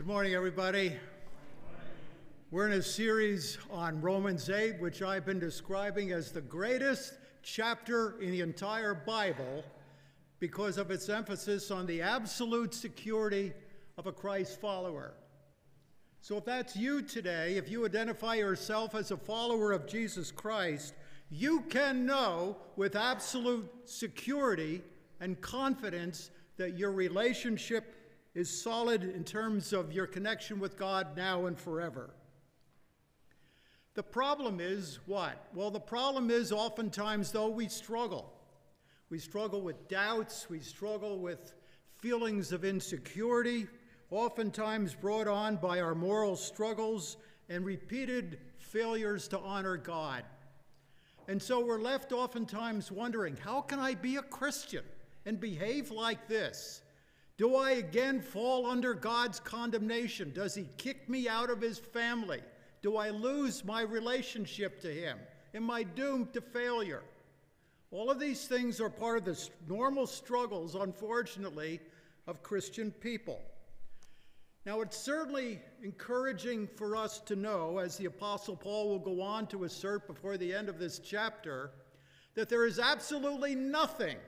Good morning, everybody. We're in a series on Romans 8, which I've been describing as the greatest chapter in the entire Bible because of its emphasis on the absolute security of a Christ follower. So, if that's you today, if you identify yourself as a follower of Jesus Christ, you can know with absolute security and confidence that your relationship is solid in terms of your connection with God now and forever. The problem is what? Well, the problem is oftentimes, though, we struggle. We struggle with doubts, we struggle with feelings of insecurity, oftentimes brought on by our moral struggles and repeated failures to honor God. And so we're left oftentimes wondering how can I be a Christian and behave like this? Do I again fall under God's condemnation? Does He kick me out of His family? Do I lose my relationship to Him? Am I doomed to failure? All of these things are part of the normal struggles, unfortunately, of Christian people. Now, it's certainly encouraging for us to know, as the Apostle Paul will go on to assert before the end of this chapter, that there is absolutely nothing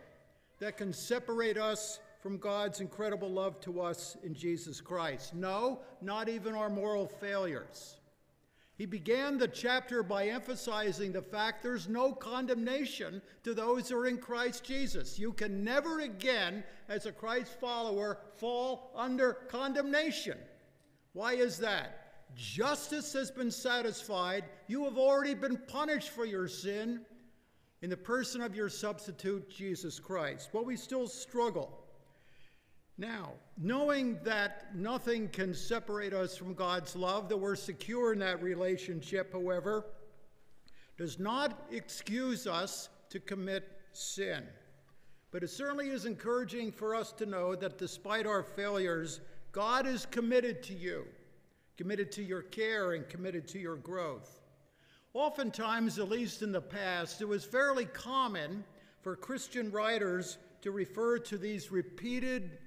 that can separate us from God's incredible love to us in Jesus Christ. No, not even our moral failures. He began the chapter by emphasizing the fact there's no condemnation to those who are in Christ Jesus. You can never again, as a Christ follower, fall under condemnation. Why is that? Justice has been satisfied. You have already been punished for your sin in the person of your substitute, Jesus Christ. But we still struggle. Now, knowing that nothing can separate us from God's love, that we're secure in that relationship, however, does not excuse us to commit sin. But it certainly is encouraging for us to know that despite our failures, God is committed to you, committed to your care, and committed to your growth. Oftentimes, at least in the past, it was fairly common for Christian writers to refer to these repeated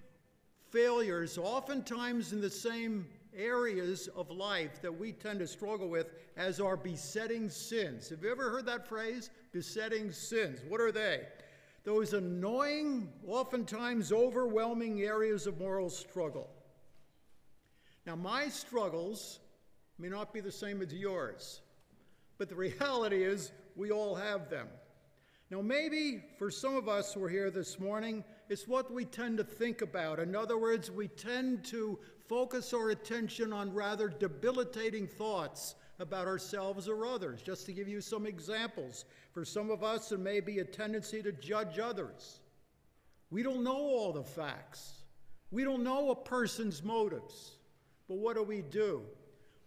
failures, oftentimes in the same areas of life that we tend to struggle with as our besetting sins. Have you ever heard that phrase? Besetting sins. What are they? Those annoying, oftentimes overwhelming areas of moral struggle. Now, my struggles may not be the same as yours, but the reality is we all have them. Now, maybe for some of us who are here this morning, it's what we tend to think about. In other words, we tend to focus our attention on rather debilitating thoughts about ourselves or others. Just to give you some examples, for some of us, there may be a tendency to judge others. We don't know all the facts, we don't know a person's motives. But what do we do?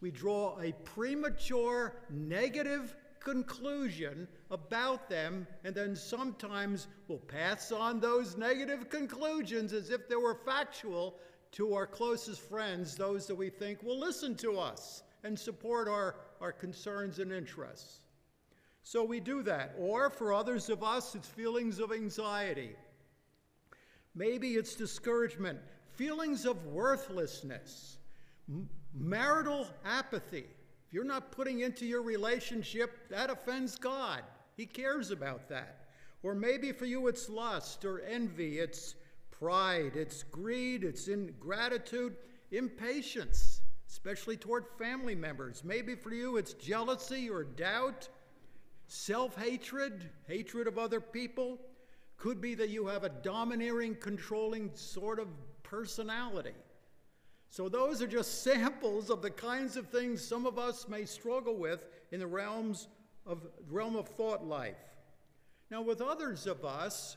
We draw a premature negative conclusion about them, and then sometimes we'll pass on those negative conclusions as if they were factual to our closest friends, those that we think will listen to us and support our, our concerns and interests. So we do that. Or for others of us, it's feelings of anxiety. Maybe it's discouragement, feelings of worthlessness, marital apathy if you're not putting into your relationship, that offends God. He cares about that. Or maybe for you it's lust or envy, it's pride, it's greed, it's ingratitude, impatience, especially toward family members. Maybe for you it's jealousy or doubt, self hatred, hatred of other people. Could be that you have a domineering, controlling sort of personality. So, those are just samples of the kinds of things some of us may struggle with in the realms of, realm of thought life. Now, with others of us,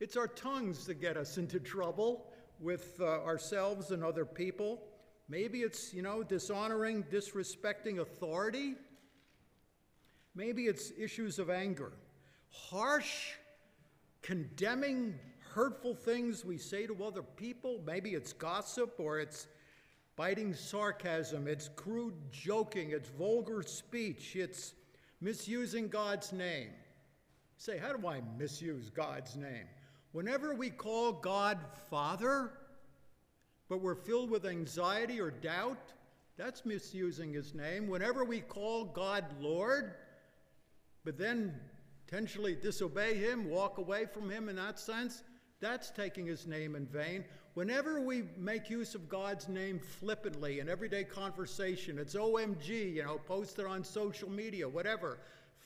it's our tongues that get us into trouble with uh, ourselves and other people. Maybe it's, you know, dishonoring, disrespecting authority. Maybe it's issues of anger, harsh, condemning hurtful things we say to other people. Maybe it's gossip or it's biting sarcasm, it's crude joking, it's vulgar speech, it's misusing God's name. say, how do I misuse God's name? Whenever we call God Father, but we're filled with anxiety or doubt, that's misusing his name. Whenever we call God Lord, but then potentially disobey him, walk away from him in that sense, that's taking his name in vain. Whenever we make use of God's name flippantly in everyday conversation, it's OMG, you know, posted on social media, whatever.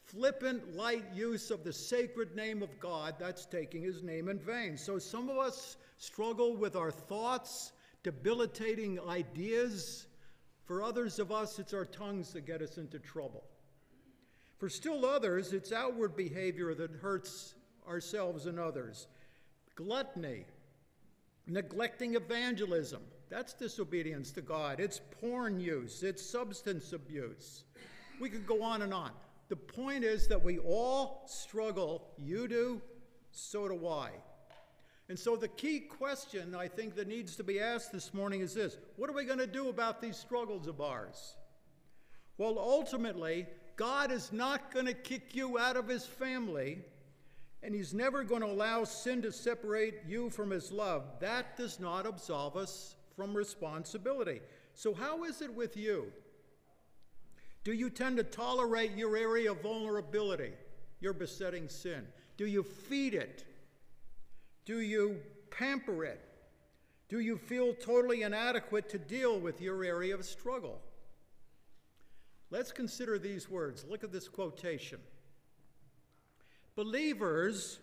Flippant, light use of the sacred name of God, that's taking his name in vain. So some of us struggle with our thoughts, debilitating ideas. For others of us, it's our tongues that get us into trouble. For still others, it's outward behavior that hurts ourselves and others gluttony, neglecting evangelism. That's disobedience to God. It's porn use, it's substance abuse. We could go on and on. The point is that we all struggle. You do, so do I. And so the key question I think that needs to be asked this morning is this What are we going to do about these struggles of ours? Well, ultimately, God is not going to kick you out of his family and he's never going to allow sin to separate you from his love. That does not absolve us from responsibility. So, how is it with you? Do you tend to tolerate your area of vulnerability, your besetting sin? Do you feed it? Do you pamper it? Do you feel totally inadequate to deal with your area of struggle? Let's consider these words. Look at this quotation. Believers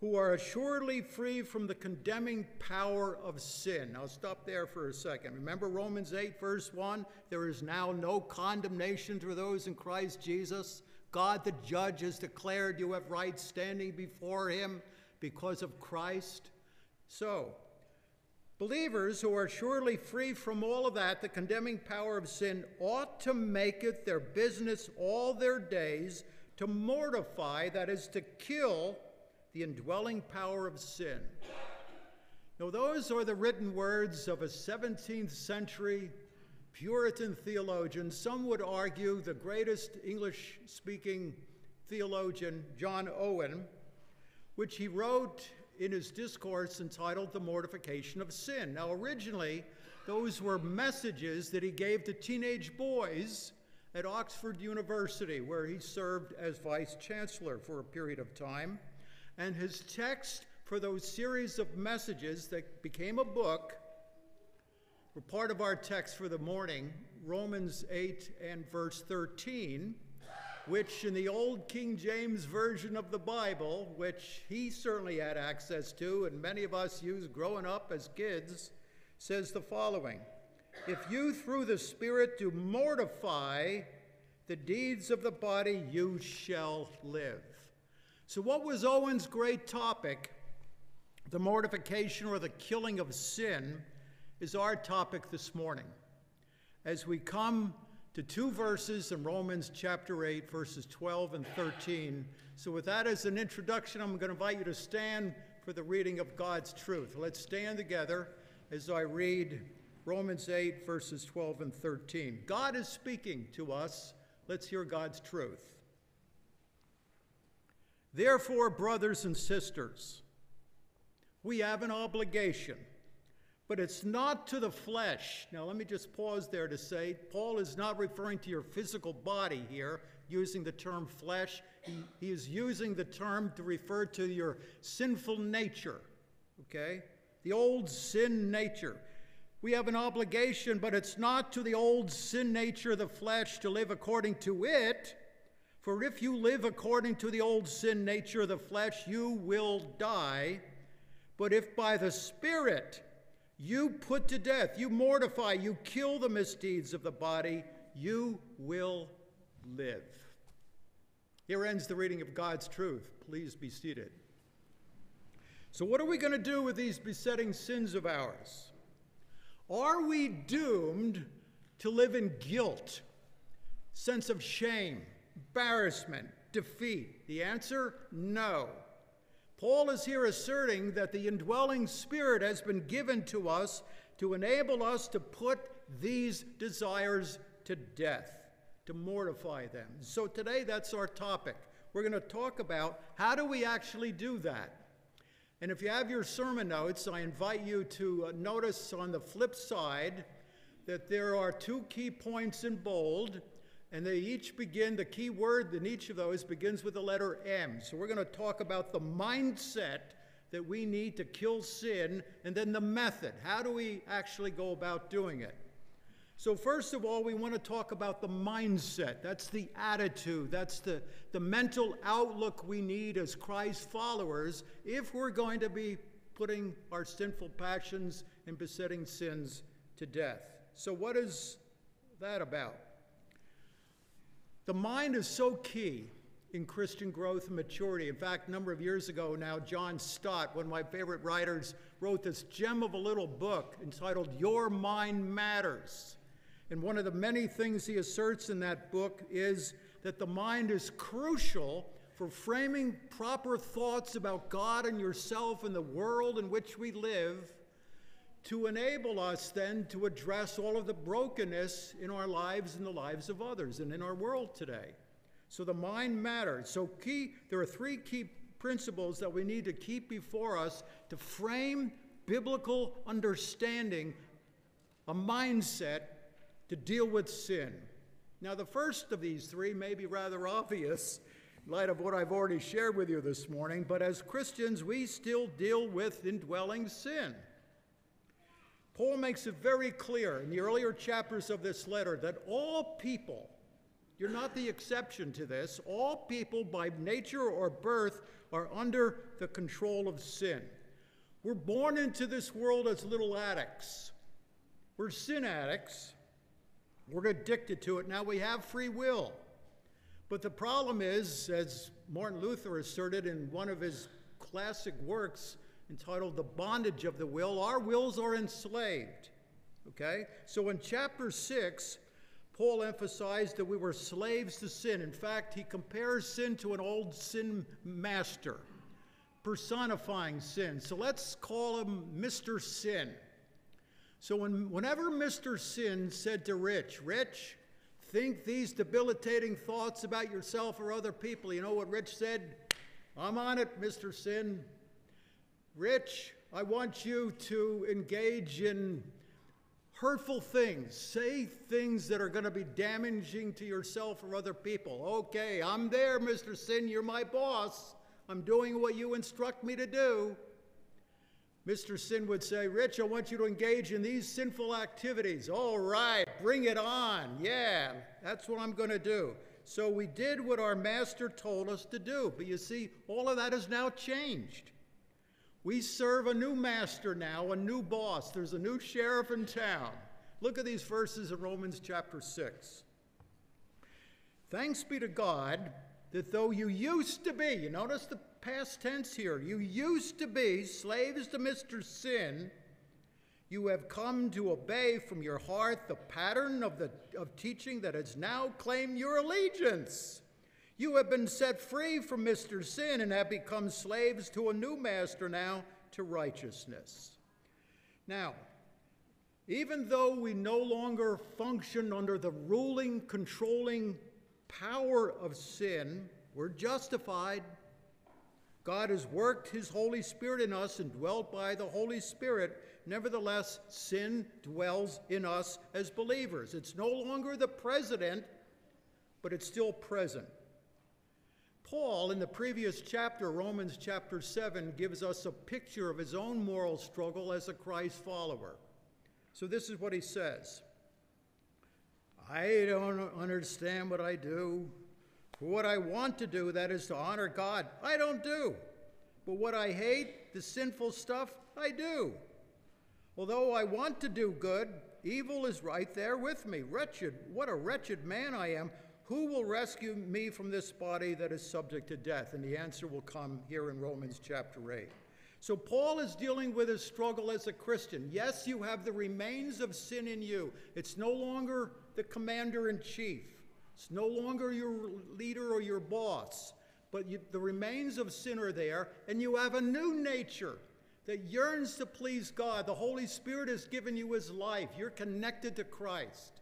who are assuredly free from the condemning power of sin. Now, stop there for a second. Remember Romans 8, verse 1? There is now no condemnation for those in Christ Jesus. God the judge has declared you have right standing before him because of Christ. So, believers who are surely free from all of that, the condemning power of sin, ought to make it their business all their days to mortify, that is, to kill the indwelling power of sin. Now, those are the written words of a 17th century Puritan theologian. Some would argue the greatest English speaking theologian, John Owen, which he wrote in his discourse entitled The Mortification of Sin. Now, originally, those were messages that he gave to teenage boys at Oxford University, where he served as vice chancellor for a period of time. And his text for those series of messages that became a book were part of our text for the morning, Romans 8 and verse 13, which in the old King James Version of the Bible, which he certainly had access to and many of us used growing up as kids, says the following if you through the Spirit do mortify the deeds of the body, you shall live. So, what was Owen's great topic? The mortification or the killing of sin is our topic this morning. As we come to two verses in Romans chapter 8, verses 12 and 13. So, with that as an introduction, I'm going to invite you to stand for the reading of God's truth. Let's stand together as I read Romans 8, verses 12 and 13. God is speaking to us. Let's hear God's truth. Therefore, brothers and sisters, we have an obligation, but it's not to the flesh. Now, let me just pause there to say Paul is not referring to your physical body here, using the term flesh. He, he is using the term to refer to your sinful nature, okay? The old sin nature. We have an obligation, but it's not to the old sin nature of the flesh to live according to it. For if you live according to the old sin nature of the flesh, you will die. But if by the Spirit you put to death, you mortify, you kill the misdeeds of the body, you will live. Here ends the reading of God's truth. Please be seated. So, what are we going to do with these besetting sins of ours? Are we doomed to live in guilt, sense of shame, embarrassment, defeat? The answer no. Paul is here asserting that the indwelling spirit has been given to us to enable us to put these desires to death, to mortify them. So today that's our topic. We're going to talk about how do we actually do that? And if you have your sermon notes, I invite you to uh, notice on the flip side that there are two key points in bold, and they each begin, the key word in each of those begins with the letter M. So we're going to talk about the mindset that we need to kill sin, and then the method. How do we actually go about doing it? So, first of all, we want to talk about the mindset. That's the attitude, that's the, the mental outlook we need as Christ followers if we're going to be putting our sinful passions and besetting sins to death. So, what is that about? The mind is so key in Christian growth and maturity. In fact, a number of years ago now, John Stott, one of my favorite writers, wrote this gem of a little book entitled Your Mind Matters. And one of the many things he asserts in that book is that the mind is crucial for framing proper thoughts about God and yourself and the world in which we live to enable us then to address all of the brokenness in our lives and the lives of others and in our world today. So the mind matters. So key there are three key principles that we need to keep before us to frame biblical understanding, a mindset to deal with sin. Now, the first of these three may be rather obvious in light of what I've already shared with you this morning, but as Christians, we still deal with indwelling sin. Paul makes it very clear in the earlier chapters of this letter that all people, you're not the exception to this, all people by nature or birth are under the control of sin. We're born into this world as little addicts. We're sin addicts, we're addicted to it. Now we have free will. But the problem is, as Martin Luther asserted in one of his classic works entitled The Bondage of the Will, our wills are enslaved. Okay? So in chapter 6, Paul emphasized that we were slaves to sin. In fact, he compares sin to an old sin master, personifying sin. So let's call him Mr. Sin. So when, whenever Mr. Sin said to Rich, Rich, think these debilitating thoughts about yourself or other people, you know what Rich said? I'm on it, Mr. Sin. Rich, I want you to engage in hurtful things. Say things that are going to be damaging to yourself or other people. Okay, I'm there, Mr. Sin. You're my boss. I'm doing what you instruct me to do. Mr. Sin would say, Rich, I want you to engage in these sinful activities. All right, bring it on. Yeah, that's what I'm going to do. So we did what our master told us to do. But you see, all of that has now changed. We serve a new master now, a new boss. There's a new sheriff in town. Look at these verses in Romans chapter 6. Thanks be to God that though you used to be, you notice the past tense here. You used to be slaves to Mr. Sin. You have come to obey from your heart the pattern of, the, of teaching that has now claimed your allegiance. You have been set free from Mr. Sin and have become slaves to a new master now, to righteousness. Now, even though we no longer function under the ruling, controlling power of sin, we're justified God has worked his Holy Spirit in us and dwelt by the Holy Spirit. Nevertheless, sin dwells in us as believers. It's no longer the president, but it's still present. Paul, in the previous chapter, Romans chapter 7, gives us a picture of his own moral struggle as a Christ follower. So this is what he says I don't understand what I do. What I want to do, that is to honor God, I don't do. But what I hate, the sinful stuff, I do. Although I want to do good, evil is right there with me. Wretched, what a wretched man I am. Who will rescue me from this body that is subject to death? And the answer will come here in Romans chapter 8. So Paul is dealing with his struggle as a Christian. Yes, you have the remains of sin in you. It's no longer the commander in chief. It's no longer your leader or your boss, but you, the remains of sin are there, and you have a new nature that yearns to please God. The Holy Spirit has given you his life. You're connected to Christ.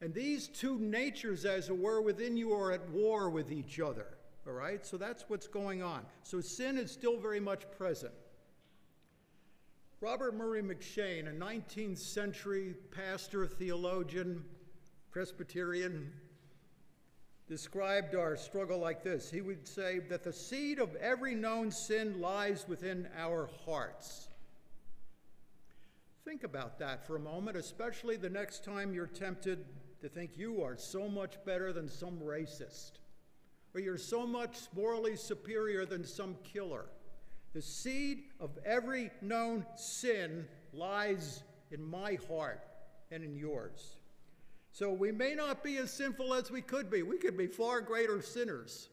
And these two natures, as it were, within you are at war with each other. All right? So that's what's going on. So sin is still very much present. Robert Murray M'Cheyne, a 19th century pastor, theologian, Presbyterian, described our struggle like this. He would say that the seed of every known sin lies within our hearts. Think about that for a moment, especially the next time you're tempted to think you are so much better than some racist, or you're so much morally superior than some killer. The seed of every known sin lies in my heart and in yours. So we may not be as sinful as we could be. We could be far greater sinners.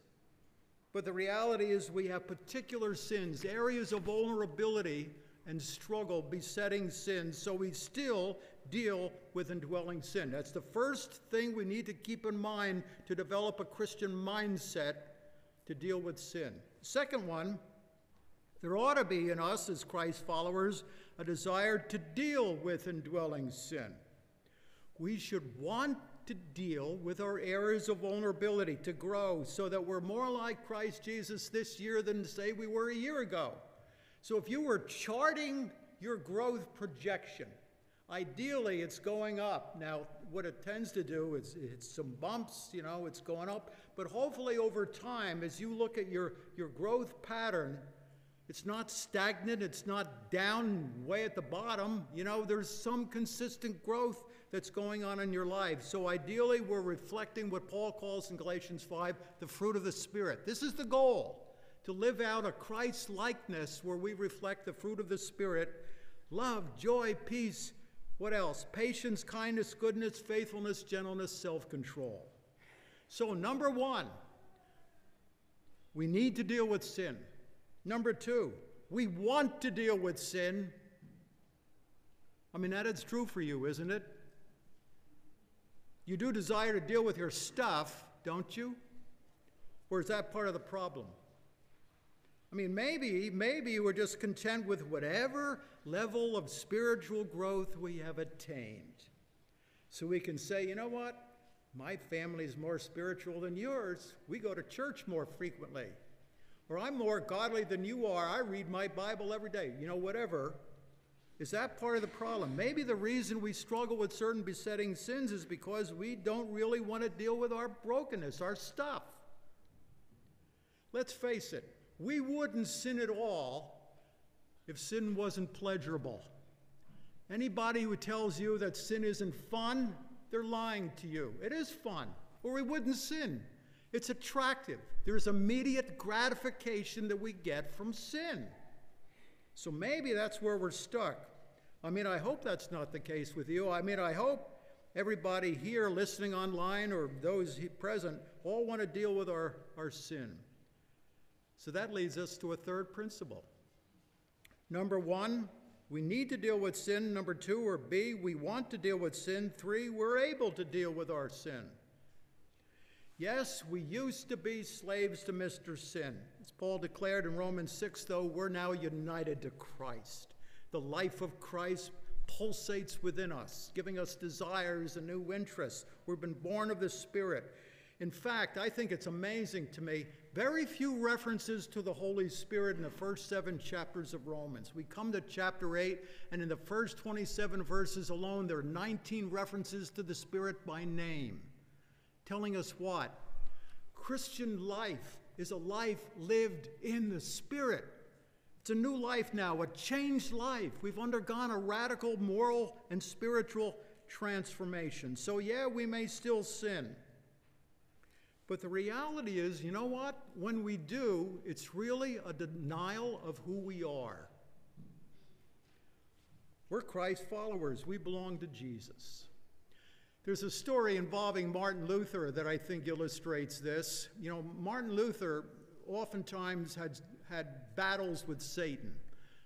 But the reality is, we have particular sins, areas of vulnerability and struggle besetting sins, so we still deal with indwelling sin. That's the first thing we need to keep in mind to develop a Christian mindset to deal with sin. Second one, there ought to be in us as Christ followers a desire to deal with indwelling sin. We should want to deal with our areas of vulnerability, to grow so that we're more like Christ Jesus this year than, say, we were a year ago. So if you were charting your growth projection, ideally it's going up. Now, what it tends to do is it's some bumps, you know, it's going up. But hopefully over time, as you look at your, your growth pattern, it's not stagnant, it's not down way at the bottom. You know, there's some consistent growth that's going on in your life. So ideally, we're reflecting what Paul calls in Galatians 5 the fruit of the Spirit. This is the goal to live out a Christ likeness where we reflect the fruit of the Spirit love, joy, peace. What else? Patience, kindness, goodness, faithfulness, gentleness, self control. So, number one, we need to deal with sin. Number two, we want to deal with sin. I mean, that is true for you, isn't it? You do desire to deal with your stuff, don't you? Or is that part of the problem? I mean, maybe, maybe we're just content with whatever level of spiritual growth we have attained. So we can say, you know what? My family is more spiritual than yours. We go to church more frequently or I'm more godly than you are. I read my Bible every day. You know, whatever. Is that part of the problem? Maybe the reason we struggle with certain besetting sins is because we don't really want to deal with our brokenness, our stuff. Let's face it, we wouldn't sin at all if sin wasn't pleasurable. Anybody who tells you that sin isn't fun, they're lying to you. It is fun, or we wouldn't sin. It's attractive. There's immediate gratification that we get from sin. So maybe that's where we're stuck. I mean, I hope that's not the case with you. I mean, I hope everybody here listening online or those present all want to deal with our, our sin. So that leads us to a third principle. Number one, we need to deal with sin. Number two, or B, we want to deal with sin. Three, we're able to deal with our sin. Yes, we used to be slaves to Mr. Sin. As Paul declared in Romans 6, though, we're now united to Christ. The life of Christ pulsates within us, giving us desires and new interests. We've been born of the Spirit. In fact, I think it's amazing to me, very few references to the Holy Spirit in the first seven chapters of Romans. We come to chapter 8, and in the first 27 verses alone, there are 19 references to the Spirit by name telling us what? Christian life is a life lived in the Spirit. It's a new life now, a changed life. We've undergone a radical moral and spiritual transformation. So, yeah, we may still sin. But the reality is, you know what? When we do, it's really a denial of who we are. We're Christ followers, we belong to Jesus. There's a story involving Martin Luther that I think illustrates this. You know, Martin Luther oftentimes had, had battles with Satan.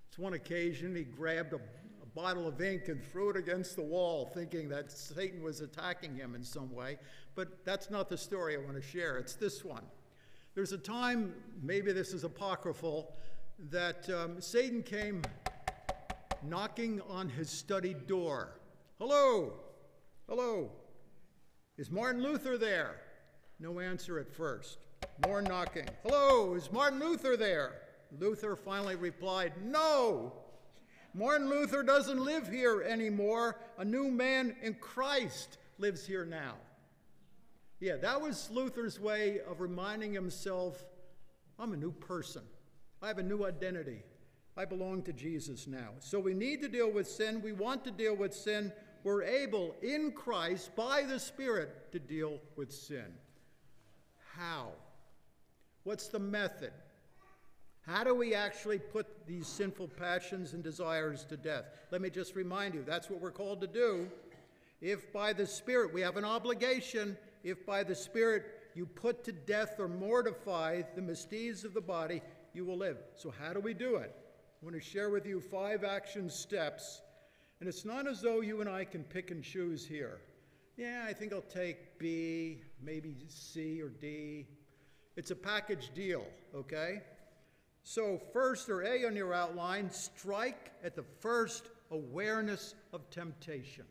It's one occasion he grabbed a, a bottle of ink and threw it against the wall, thinking that Satan was attacking him in some way. But that's not the story I want to share. It's this one. There's a time, maybe this is apocryphal, that um, Satan came knocking on his study door. Hello, Hello. Is Martin Luther there? No answer at first. More knocking. Hello, is Martin Luther there? Luther finally replied, No. Martin Luther doesn't live here anymore. A new man in Christ lives here now. Yeah, that was Luther's way of reminding himself I'm a new person. I have a new identity. I belong to Jesus now. So we need to deal with sin. We want to deal with sin. We're able in Christ by the Spirit to deal with sin. How? What's the method? How do we actually put these sinful passions and desires to death? Let me just remind you that's what we're called to do. If by the Spirit, we have an obligation, if by the Spirit you put to death or mortify the misdeeds of the body, you will live. So, how do we do it? I want to share with you five action steps. And it's not as though you and I can pick and choose here. Yeah, I think I'll take B, maybe C or D. It's a package deal, okay? So, first, or A on your outline, strike at the first awareness of temptation.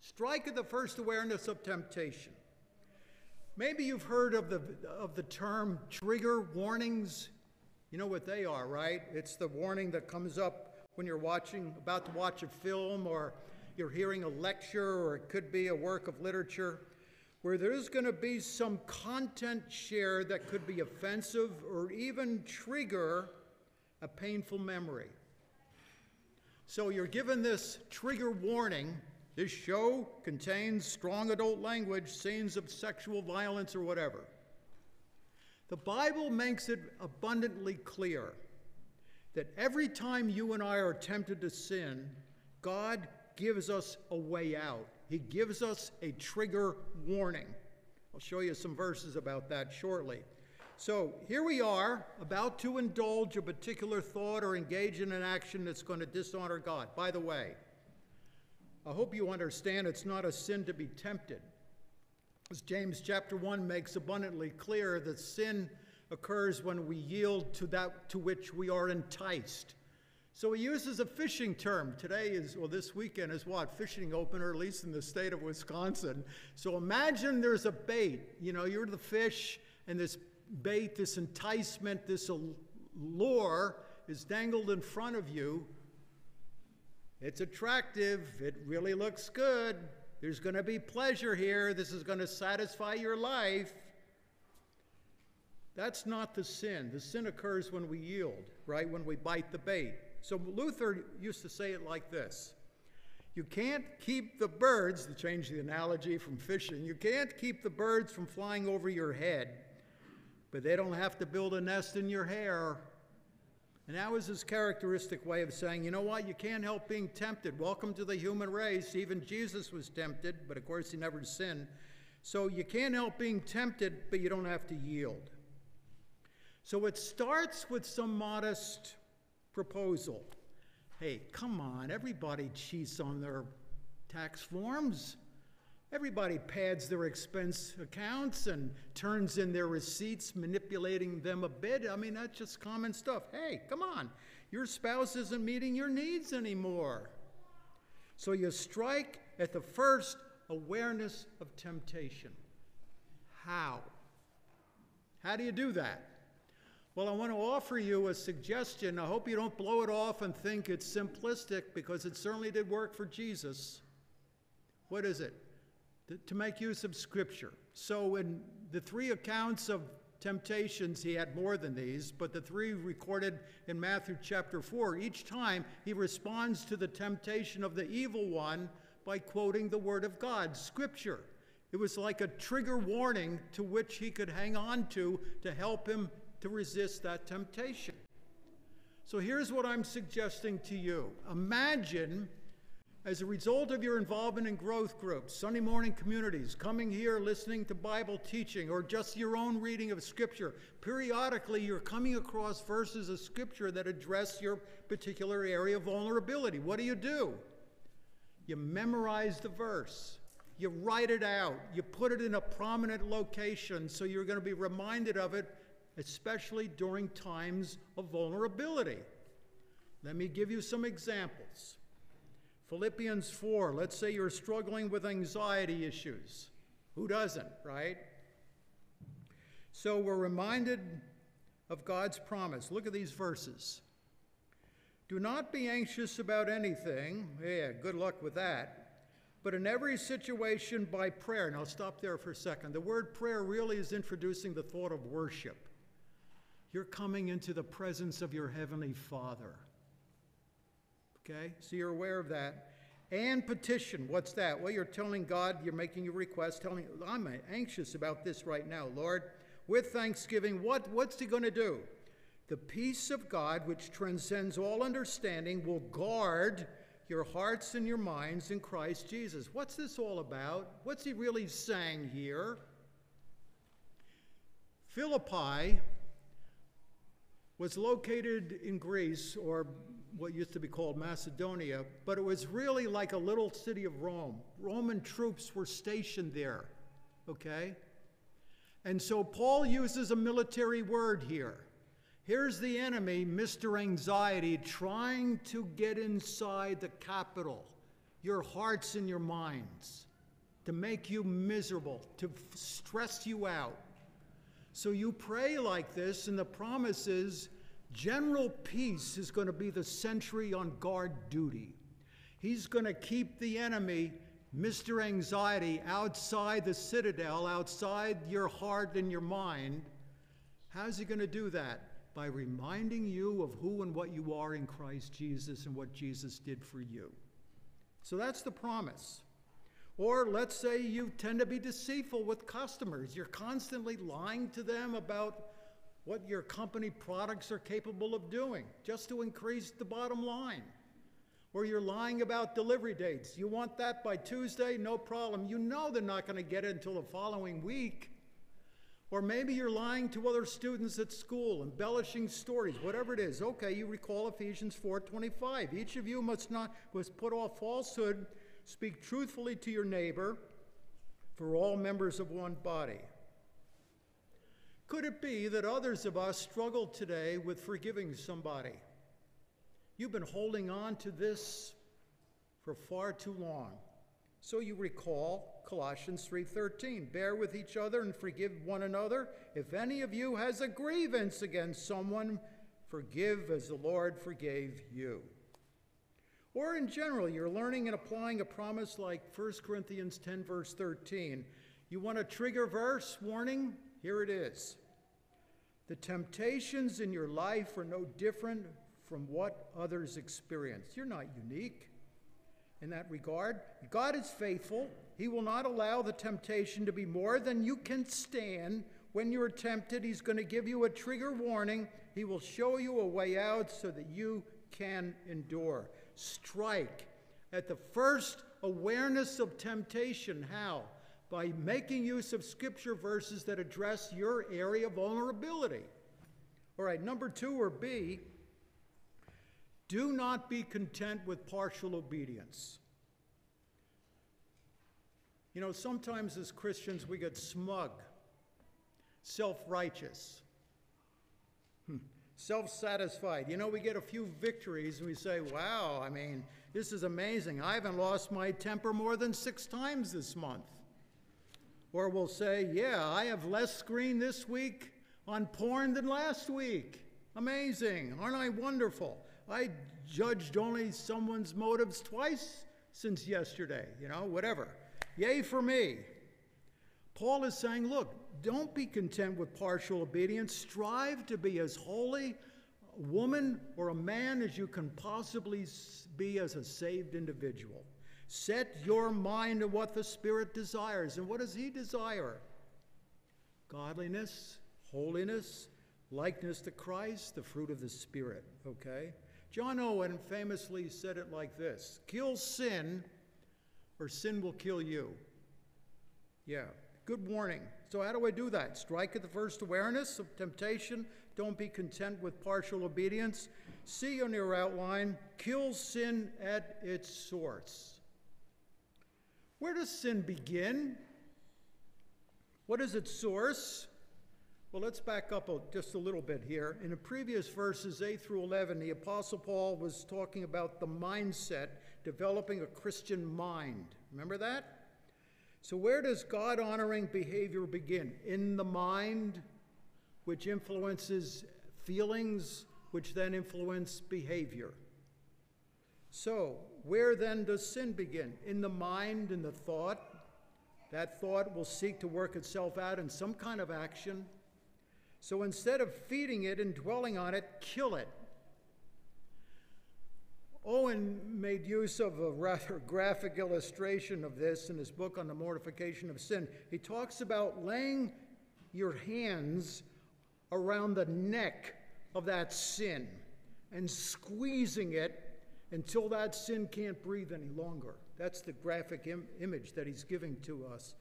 Strike at the first awareness of temptation. Maybe you've heard of the, of the term trigger warnings. You know what they are, right? It's the warning that comes up when you're watching, about to watch a film, or you're hearing a lecture, or it could be a work of literature where there's going to be some content shared that could be offensive or even trigger a painful memory. So you're given this trigger warning. This show contains strong adult language, scenes of sexual violence, or whatever. The Bible makes it abundantly clear that every time you and I are tempted to sin, God gives us a way out. He gives us a trigger warning. I'll show you some verses about that shortly. So here we are, about to indulge a particular thought or engage in an action that's going to dishonor God. By the way, I hope you understand it's not a sin to be tempted. As James chapter 1 makes abundantly clear that sin occurs when we yield to that to which we are enticed. So he uses a fishing term. Today is, well, this weekend is what? Fishing opener, at least in the state of Wisconsin. So imagine there's a bait. You know, you're the fish, and this bait, this enticement, this lure is dangled in front of you. It's attractive. It really looks good. There's going to be pleasure here. This is going to satisfy your life. That's not the sin. The sin occurs when we yield, right? When we bite the bait. So Luther used to say it like this You can't keep the birds, to change the analogy from fishing, you can't keep the birds from flying over your head, but they don't have to build a nest in your hair. And that was his characteristic way of saying, you know what, you can't help being tempted. Welcome to the human race. Even Jesus was tempted, but of course he never sinned. So you can't help being tempted, but you don't have to yield. So it starts with some modest proposal. Hey, come on, everybody cheats on their tax forms. Everybody pads their expense accounts and turns in their receipts, manipulating them a bit. I mean, that's just common stuff. Hey, come on, your spouse isn't meeting your needs anymore. So you strike at the first awareness of temptation. How? How do you do that? Well, I want to offer you a suggestion. I hope you don't blow it off and think it's simplistic because it certainly did work for Jesus. What is it? To make use of Scripture. So, in the three accounts of temptations, he had more than these, but the three recorded in Matthew chapter 4, each time he responds to the temptation of the evil one by quoting the Word of God, Scripture. It was like a trigger warning to which he could hang on to to help him to resist that temptation. So here's what I'm suggesting to you Imagine, as a result of your involvement in growth groups, Sunday morning communities, coming here, listening to Bible teaching, or just your own reading of Scripture, periodically you're coming across verses of Scripture that address your particular area of vulnerability. What do you do? You memorize the verse. You write it out. You put it in a prominent location so you're going to be reminded of it especially during times of vulnerability. Let me give you some examples. Philippians 4, let's say you're struggling with anxiety issues. Who doesn't, right? So we're reminded of God's promise. Look at these verses. Do not be anxious about anything. Yeah, good luck with that. But in every situation by prayer. Now stop there for a second. The word prayer really is introducing the thought of worship. You're coming into the presence of your Heavenly Father. Okay? So you're aware of that. And petition. What's that? Well, you're telling God, you're making a request, telling, I'm anxious about this right now, Lord. With thanksgiving, what, what's He going to do? The peace of God, which transcends all understanding, will guard your hearts and your minds in Christ Jesus. What's this all about? What's he really saying here? Philippi was located in Greece, or what used to be called Macedonia, but it was really like a little city of Rome. Roman troops were stationed there, okay? And so Paul uses a military word here. Here's the enemy, Mr. Anxiety, trying to get inside the capital, your hearts and your minds, to make you miserable, to stress you out. So you pray like this, and the promise is General Peace is going to be the sentry on guard duty. He's going to keep the enemy, Mr. Anxiety, outside the citadel, outside your heart and your mind. How's he going to do that? by reminding you of who and what you are in Christ Jesus and what Jesus did for you. So that's the promise. Or let's say you tend to be deceitful with customers. You're constantly lying to them about what your company products are capable of doing just to increase the bottom line. Or you're lying about delivery dates. You want that by Tuesday? No problem. You know they're not going to get it until the following week. Or maybe you're lying to other students at school, embellishing stories, whatever it is. Okay, you recall Ephesians 4:25. Each of you must not must put off falsehood, speak truthfully to your neighbor, for all members of one body. Could it be that others of us struggle today with forgiving somebody? You've been holding on to this for far too long. So you recall Colossians 3:13, bear with each other and forgive one another. If any of you has a grievance against someone, forgive as the Lord forgave you. Or in general, you're learning and applying a promise like 1 Corinthians 10 verse 13. You want a trigger verse warning? Here it is. The temptations in your life are no different from what others experience. You're not unique in that regard. God is faithful. He will not allow the temptation to be more than you can stand. When you're tempted, He's going to give you a trigger warning. He will show you a way out so that you can endure. Strike at the first awareness of temptation. How? By making use of scripture verses that address your area of vulnerability. All right, number two or B, do not be content with partial obedience. You know, sometimes as Christians we get smug, self righteous, self satisfied. You know, we get a few victories and we say, wow, I mean, this is amazing. I haven't lost my temper more than six times this month. Or we'll say, yeah, I have less screen this week on porn than last week. Amazing. Aren't I wonderful? I judged only someone's motives twice since yesterday, you know, whatever. Yay for me. Paul is saying, look, don't be content with partial obedience. Strive to be as holy a woman or a man as you can possibly be as a saved individual. Set your mind to what the Spirit desires. And what does He desire? Godliness, holiness, likeness to Christ, the fruit of the Spirit, okay? John Owen famously said it like this Kill sin, or sin will kill you. Yeah, good warning. So, how do I do that? Strike at the first awareness of temptation. Don't be content with partial obedience. See on your outline, kill sin at its source. Where does sin begin? What is its source? Well, let's back up just a little bit here. In the previous verses 8 through 11, the Apostle Paul was talking about the mindset, developing a Christian mind. Remember that? So, where does God honoring behavior begin? In the mind, which influences feelings, which then influence behavior. So, where then does sin begin? In the mind, in the thought. That thought will seek to work itself out in some kind of action. So instead of feeding it and dwelling on it, kill it. Owen made use of a rather graphic illustration of this in his book on the mortification of sin. He talks about laying your hands around the neck of that sin and squeezing it until that sin can't breathe any longer. That's the graphic Im- image that he's giving to us.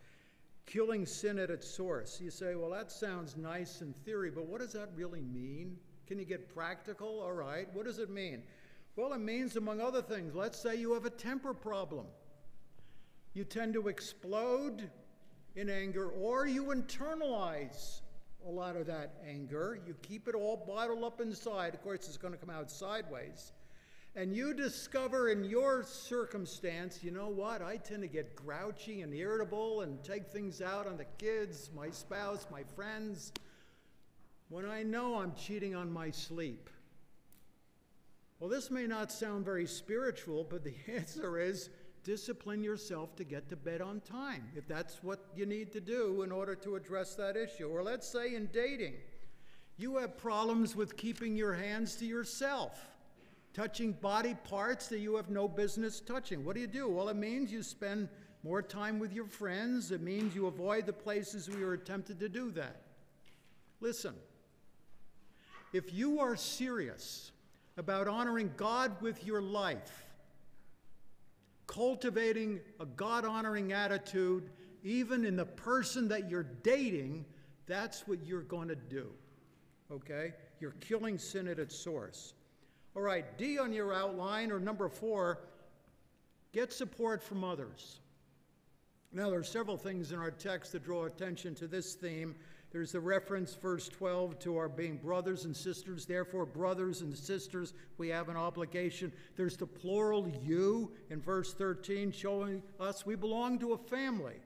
Killing sin at its source. You say, well, that sounds nice in theory, but what does that really mean? Can you get practical? All right. What does it mean? Well, it means, among other things, let's say you have a temper problem. You tend to explode in anger, or you internalize a lot of that anger. You keep it all bottled up inside. Of course, it's going to come out sideways and you discover in your circumstance, you know what, I tend to get grouchy and irritable and take things out on the kids, my spouse, my friends, when I know I'm cheating on my sleep. Well, this may not sound very spiritual, but the answer is discipline yourself to get to bed on time, if that's what you need to do in order to address that issue. Or let's say in dating, you have problems with keeping your hands to yourself touching body parts that you have no business touching. What do you do? Well, it means you spend more time with your friends. It means you avoid the places where you're tempted to do that. Listen, if you are serious about honoring God with your life, cultivating a God honoring attitude, even in the person that you're dating, that's what you're going to do. Okay? You're killing sin at its source. All right, D on your outline, or number four, get support from others. Now, there are several things in our text that draw attention to this theme. There's the reference, verse 12, to our being brothers and sisters. Therefore, brothers and sisters, we have an obligation. There's the plural you in verse 13, showing us we belong to a family,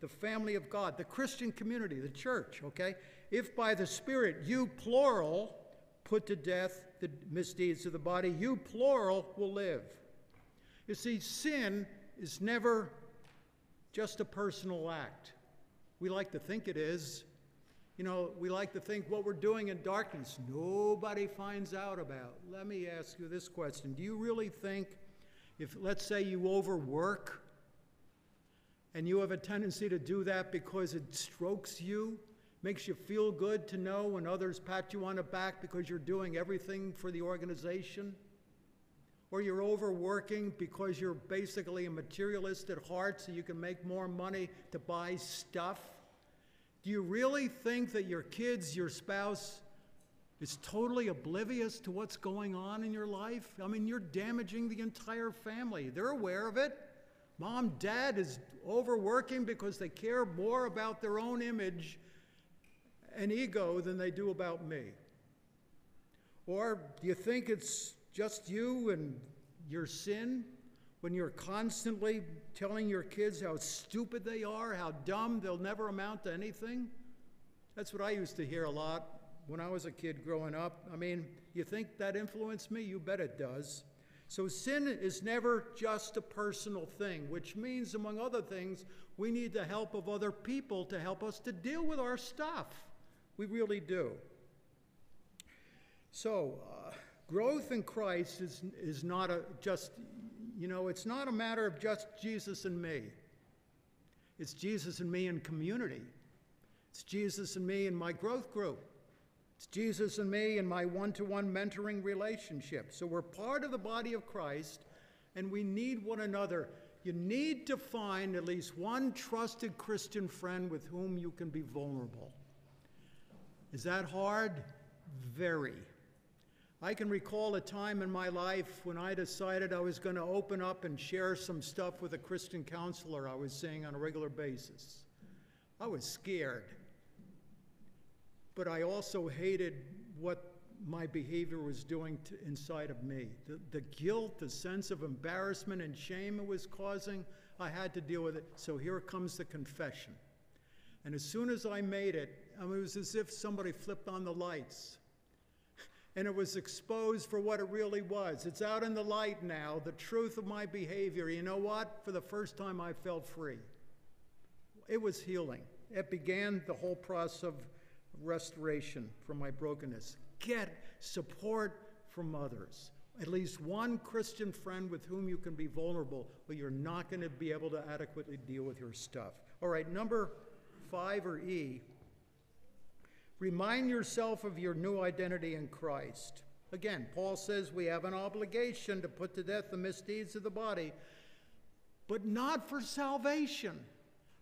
the family of God, the Christian community, the church, okay? If by the Spirit you, plural, put to death the misdeeds of the body, you, plural, will live. You see, sin is never just a personal act. We like to think it is. You know, we like to think what we're doing in darkness, nobody finds out about. Let me ask you this question Do you really think if, let's say, you overwork and you have a tendency to do that because it strokes you, Makes you feel good to know when others pat you on the back because you're doing everything for the organization? Or you're overworking because you're basically a materialist at heart so you can make more money to buy stuff? Do you really think that your kids, your spouse, is totally oblivious to what's going on in your life? I mean, you're damaging the entire family. They're aware of it. Mom, dad is overworking because they care more about their own image and ego than they do about me? Or do you think it's just you and your sin when you're constantly telling your kids how stupid they are, how dumb, they'll never amount to anything? That's what I used to hear a lot when I was a kid growing up. I mean, you think that influenced me? You bet it does. So sin is never just a personal thing, which means, among other things, we need the help of other people to help us to deal with our stuff. We really do. So, uh, growth in Christ is, is not a just, you know, it's not a matter of just Jesus and me. It's Jesus and me in community. It's Jesus and me in my growth group. It's Jesus and me in my one to one mentoring relationship. So we're part of the body of Christ and we need one another. You need to find at least one trusted Christian friend with whom you can be vulnerable. Is that hard? Very. I can recall a time in my life when I decided I was going to open up and share some stuff with a Christian counselor I was seeing on a regular basis. I was scared. But I also hated what my behavior was doing to, inside of me. The, the guilt, the sense of embarrassment and shame it was causing, I had to deal with it. So here comes the confession. And as soon as I made it, I mean, it was as if somebody flipped on the lights. And it was exposed for what it really was. It's out in the light now, the truth of my behavior. You know what? For the first time, I felt free. It was healing. It began the whole process of restoration from my brokenness. Get support from others. At least one Christian friend with whom you can be vulnerable, but you're not going to be able to adequately deal with your stuff. All right, number five or E Remind yourself of your new identity in Christ. Again, Paul says we have an obligation to put to death the misdeeds of the body, but not for salvation,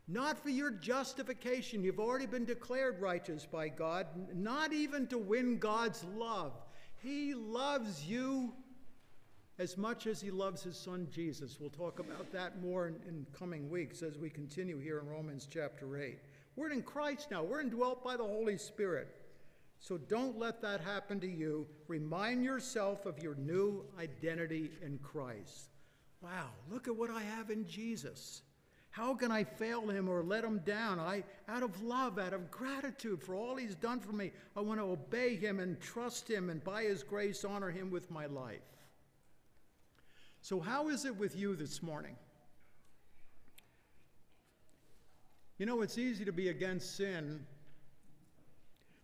not for your justification. You've already been declared righteous by God, not even to win God's love. He loves you as much as he loves his son Jesus. We'll talk about that more in, in coming weeks as we continue here in Romans chapter 8. We're in Christ now. We're indwelt by the Holy Spirit. So don't let that happen to you. Remind yourself of your new identity in Christ. Wow, look at what I have in Jesus. How can I fail him or let him down? I out of love, out of gratitude for all he's done for me, I want to obey him and trust him and by his grace honor him with my life. So how is it with you this morning? You know, it's easy to be against sin,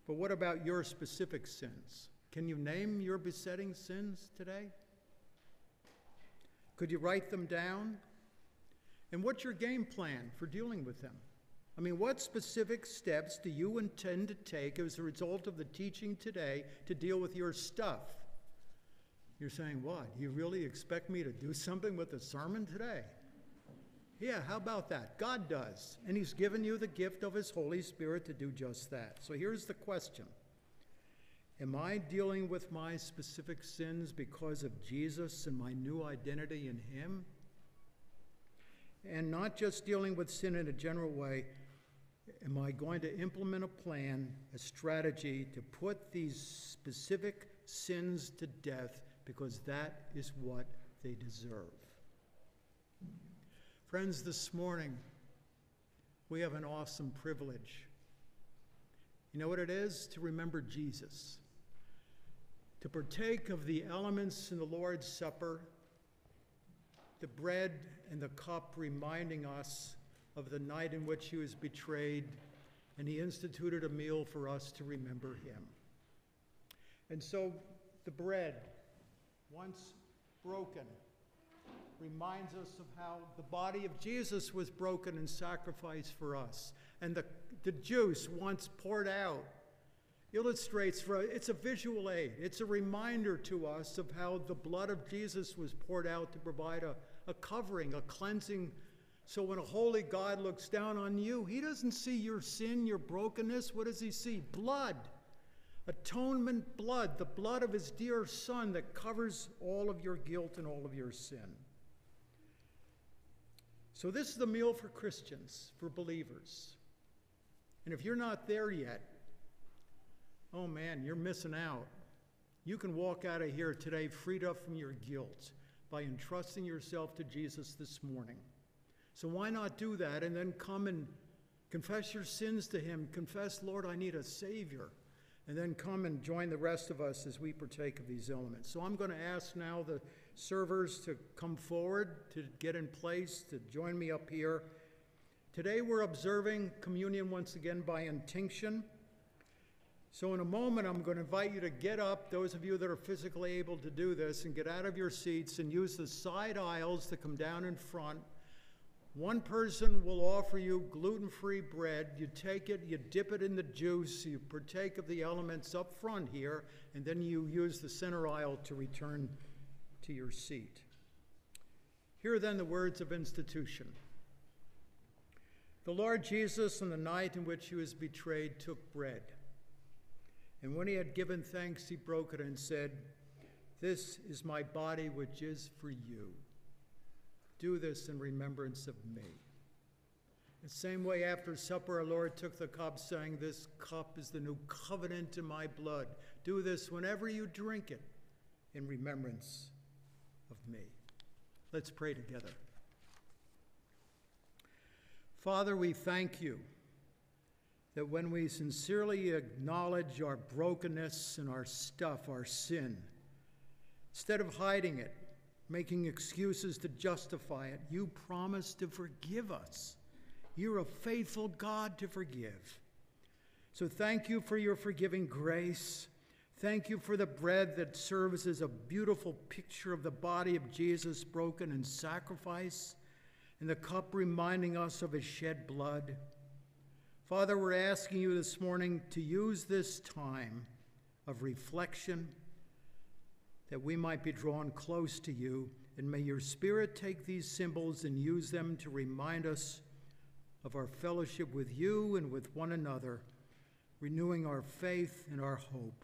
but what about your specific sins? Can you name your besetting sins today? Could you write them down? And what's your game plan for dealing with them? I mean, what specific steps do you intend to take as a result of the teaching today to deal with your stuff? You're saying, what? You really expect me to do something with the sermon today? Yeah, how about that? God does. And He's given you the gift of His Holy Spirit to do just that. So here's the question Am I dealing with my specific sins because of Jesus and my new identity in Him? And not just dealing with sin in a general way, am I going to implement a plan, a strategy to put these specific sins to death because that is what they deserve? Friends, this morning, we have an awesome privilege. You know what it is? To remember Jesus, to partake of the elements in the Lord's Supper, the bread and the cup reminding us of the night in which he was betrayed, and he instituted a meal for us to remember him. And so the bread, once broken, reminds us of how the body of Jesus was broken and sacrificed for us. And the, the juice, once poured out, illustrates for it's a visual aid. It's a reminder to us of how the blood of Jesus was poured out to provide a, a covering, a cleansing. So when a holy God looks down on you, he doesn't see your sin, your brokenness. What does he see? Blood. Atonement blood, the blood of his dear son that covers all of your guilt and all of your sin. So, this is the meal for Christians, for believers. And if you're not there yet, oh man, you're missing out. You can walk out of here today freed up from your guilt by entrusting yourself to Jesus this morning. So, why not do that and then come and confess your sins to Him? Confess, Lord, I need a Savior. And then come and join the rest of us as we partake of these elements. So, I'm going to ask now the servers to come forward to get in place, to join me up here. Today we're observing communion once again by intinction. So, in a moment, I'm going to invite you to get up, those of you that are physically able to do this, and get out of your seats and use the side aisles to come down in front. One person will offer you gluten free bread. You take it, you dip it in the juice, you partake of the elements up front here, and then you use the center aisle to return to your seat. Here are then the words of institution. The Lord Jesus, on the night in which he was betrayed, took bread. And when he had given thanks, he broke it and said, This is my body, which is for you. Do this in remembrance of me. The same way, after supper, our Lord took the cup, saying, This cup is the new covenant in my blood. Do this whenever you drink it in remembrance of me. Let's pray together. Father, we thank you that when we sincerely acknowledge our brokenness and our stuff, our sin, instead of hiding it, making excuses to justify it, you promise to forgive us. You're a faithful God to forgive. So thank you for your forgiving grace. Thank you for the bread that serves as a beautiful picture of the body of Jesus broken in sacrifice, and the cup reminding us of his shed blood. Father, we're asking you this morning to use this time of reflection that we might be drawn close to you, and may your Spirit take these symbols and use them to remind us of our fellowship with you and with one another, renewing our faith and our hope.